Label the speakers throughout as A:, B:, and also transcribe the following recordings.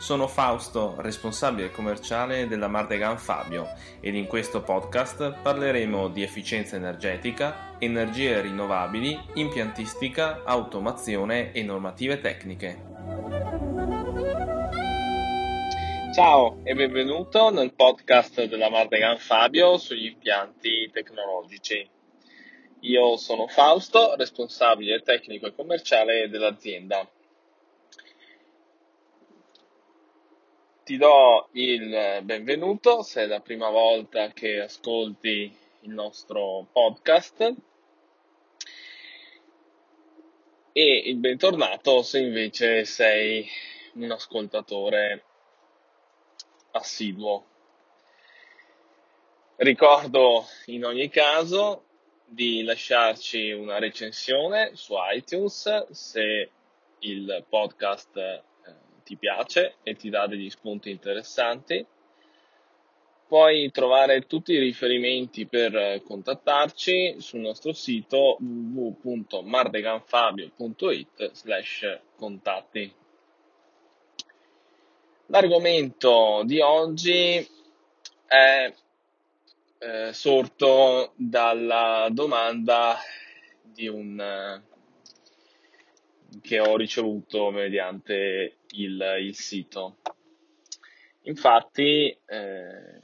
A: Sono Fausto, responsabile commerciale della Mardegan Fabio ed in questo podcast parleremo di efficienza energetica, energie rinnovabili, impiantistica, automazione e normative tecniche. Ciao e benvenuto nel podcast della Mardegan Fabio sugli impianti tecnologici. Io sono Fausto, responsabile tecnico e commerciale dell'azienda. Ti do il benvenuto se è la prima volta che ascolti il nostro podcast e il bentornato se invece sei un ascoltatore assiduo. Ricordo in ogni caso di lasciarci una recensione su iTunes se il podcast ti piace e ti dà degli spunti interessanti. Puoi trovare tutti i riferimenti per contattarci sul nostro sito www.mardeganfabio.it slash contatti. L'argomento di oggi è eh, sorto dalla domanda di un, eh, che ho ricevuto mediante il, il sito. Infatti, eh,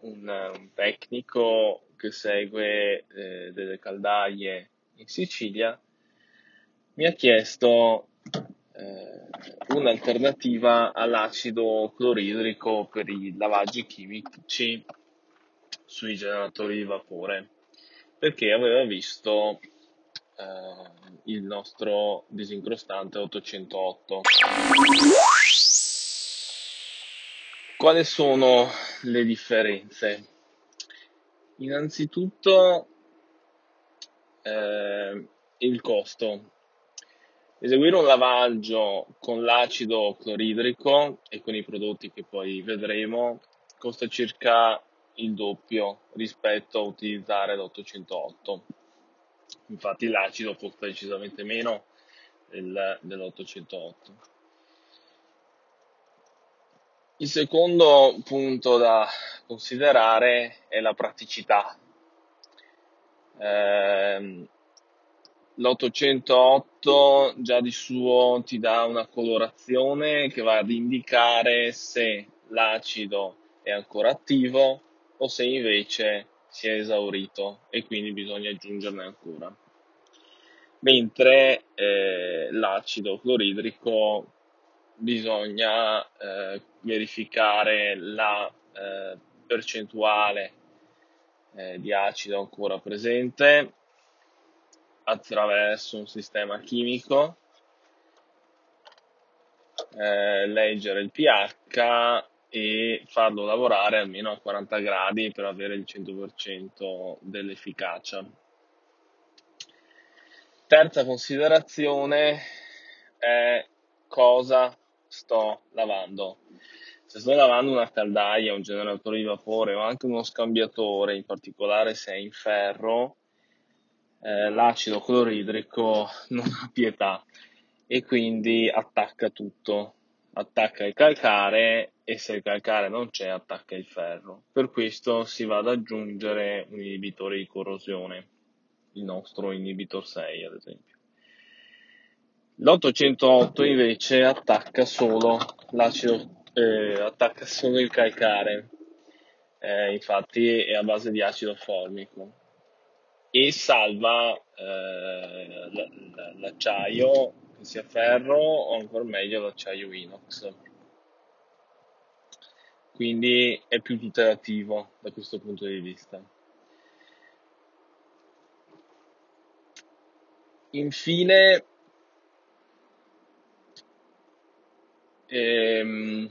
A: un, un, tecnico che segue eh, delle caldaie in Sicilia mi ha chiesto eh, un'alternativa all'acido cloridrico per i lavaggi chimici sui generatori di vapore perché aveva visto eh, il nostro disincrostante 808. Quali sono le differenze? Innanzitutto eh, il costo. Eseguire un lavaggio con l'acido cloridrico e con i prodotti che poi vedremo costa circa il doppio rispetto a utilizzare l'808. Infatti l'acido costa decisamente meno del, dell'808. Il secondo punto da considerare è la praticità. Eh, l'808 già di suo ti dà una colorazione che va ad indicare se l'acido è ancora attivo o se invece si è esaurito e quindi bisogna aggiungerne ancora. Mentre eh, l'acido cloridrico bisogna eh, verificare la eh, percentuale eh, di acido ancora presente attraverso un sistema chimico, eh, leggere il pH e farlo lavorare almeno a 40 gradi per avere il 100% dell'efficacia. Terza considerazione è cosa sto lavando. Se sto lavando una caldaia, un generatore di vapore o anche uno scambiatore, in particolare se è in ferro, eh, l'acido cloridrico non ha pietà e quindi attacca tutto attacca il calcare e se il calcare non c'è attacca il ferro. Per questo si va ad aggiungere un inibitore di corrosione, il nostro inhibitor 6 ad esempio. L'808 invece attacca solo l'acido, eh, attacca solo il calcare, eh, infatti è a base di acido formico e salva eh, l'acciaio che sia ferro o ancora meglio l'acciaio inox. Quindi è più tutelativo da questo punto di vista. Infine, ehm,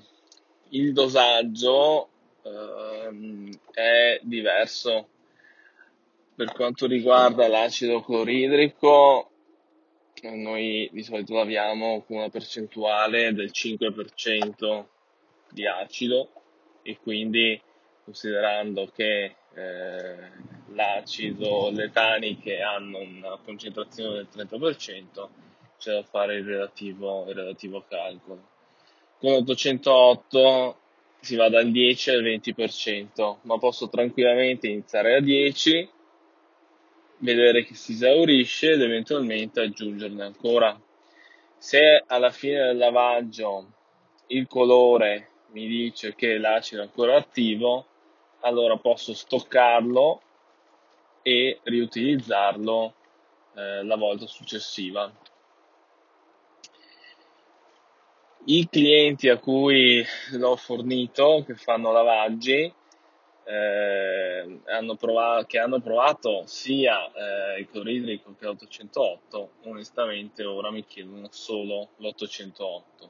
A: il dosaggio ehm, è diverso per quanto riguarda l'acido cloridrico, noi di solito laviamo con una percentuale del 5% di acido e quindi considerando che eh, l'acido, le taniche hanno una concentrazione del 30%, c'è da fare il relativo, il relativo calcolo. Con 808 si va dal 10 al 20%, ma posso tranquillamente iniziare a 10, vedere che si esaurisce ed eventualmente aggiungerne ancora. Se alla fine del lavaggio il colore mi dice che l'acido è ancora attivo, allora posso stoccarlo e riutilizzarlo eh, la volta successiva. I clienti a cui l'ho fornito, che fanno lavaggi, eh, hanno provato, che hanno provato sia eh, il cloridrico che l'808, onestamente ora mi chiedono solo l'808.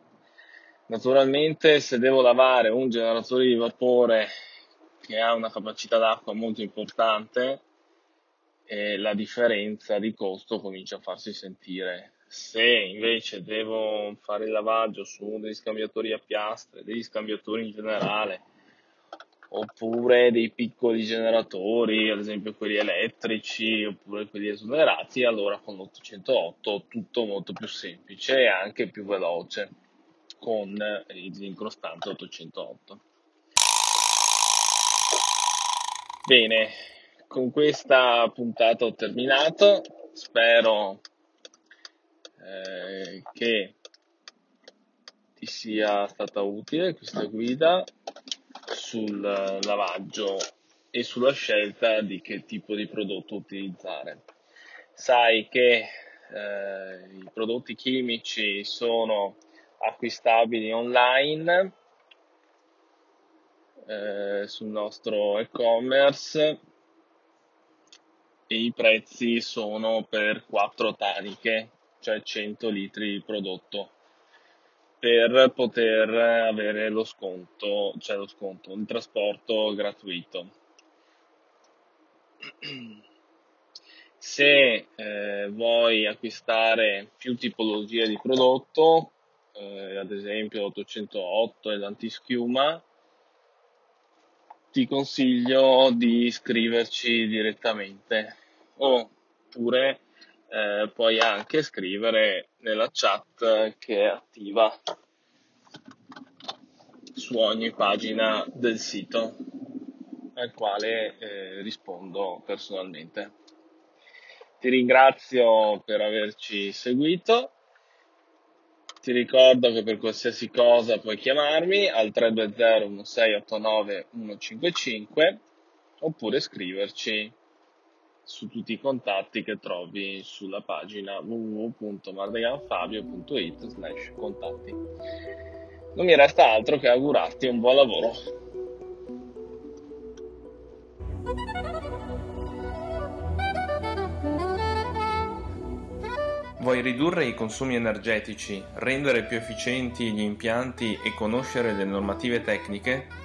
A: Naturalmente se devo lavare un generatore di vapore che ha una capacità d'acqua molto importante, eh, la differenza di costo comincia a farsi sentire. Se invece devo fare il lavaggio su degli scambiatori a piastre, degli scambiatori in generale, oppure dei piccoli generatori, ad esempio quelli elettrici, oppure quelli esonerati, allora con l'808 tutto molto più semplice e anche più veloce con il incrostante 808. Bene, con questa puntata ho terminato, spero eh, che ti sia stata utile questa guida sul lavaggio e sulla scelta di che tipo di prodotto utilizzare. Sai che eh, i prodotti chimici sono acquistabili online eh, sul nostro e-commerce e i prezzi sono per 4 taniche, cioè 100 litri di prodotto, per poter avere lo sconto, cioè lo sconto, il trasporto gratuito. Se eh, vuoi acquistare più tipologie di prodotto, eh, ad esempio 808 e l'antischiuma, ti consiglio di iscriverci direttamente oppure eh, puoi anche scrivere nella chat che è attiva su ogni pagina del sito al quale eh, rispondo personalmente. Ti ringrazio per averci seguito ti ricordo che per qualsiasi cosa puoi chiamarmi al 320 1689 155 oppure scriverci su tutti i contatti che trovi sulla pagina www.mardeganfabio.it slash contatti. Non mi resta altro che augurarti un buon lavoro.
B: Vuoi ridurre i consumi energetici, rendere più efficienti gli impianti e conoscere le normative tecniche?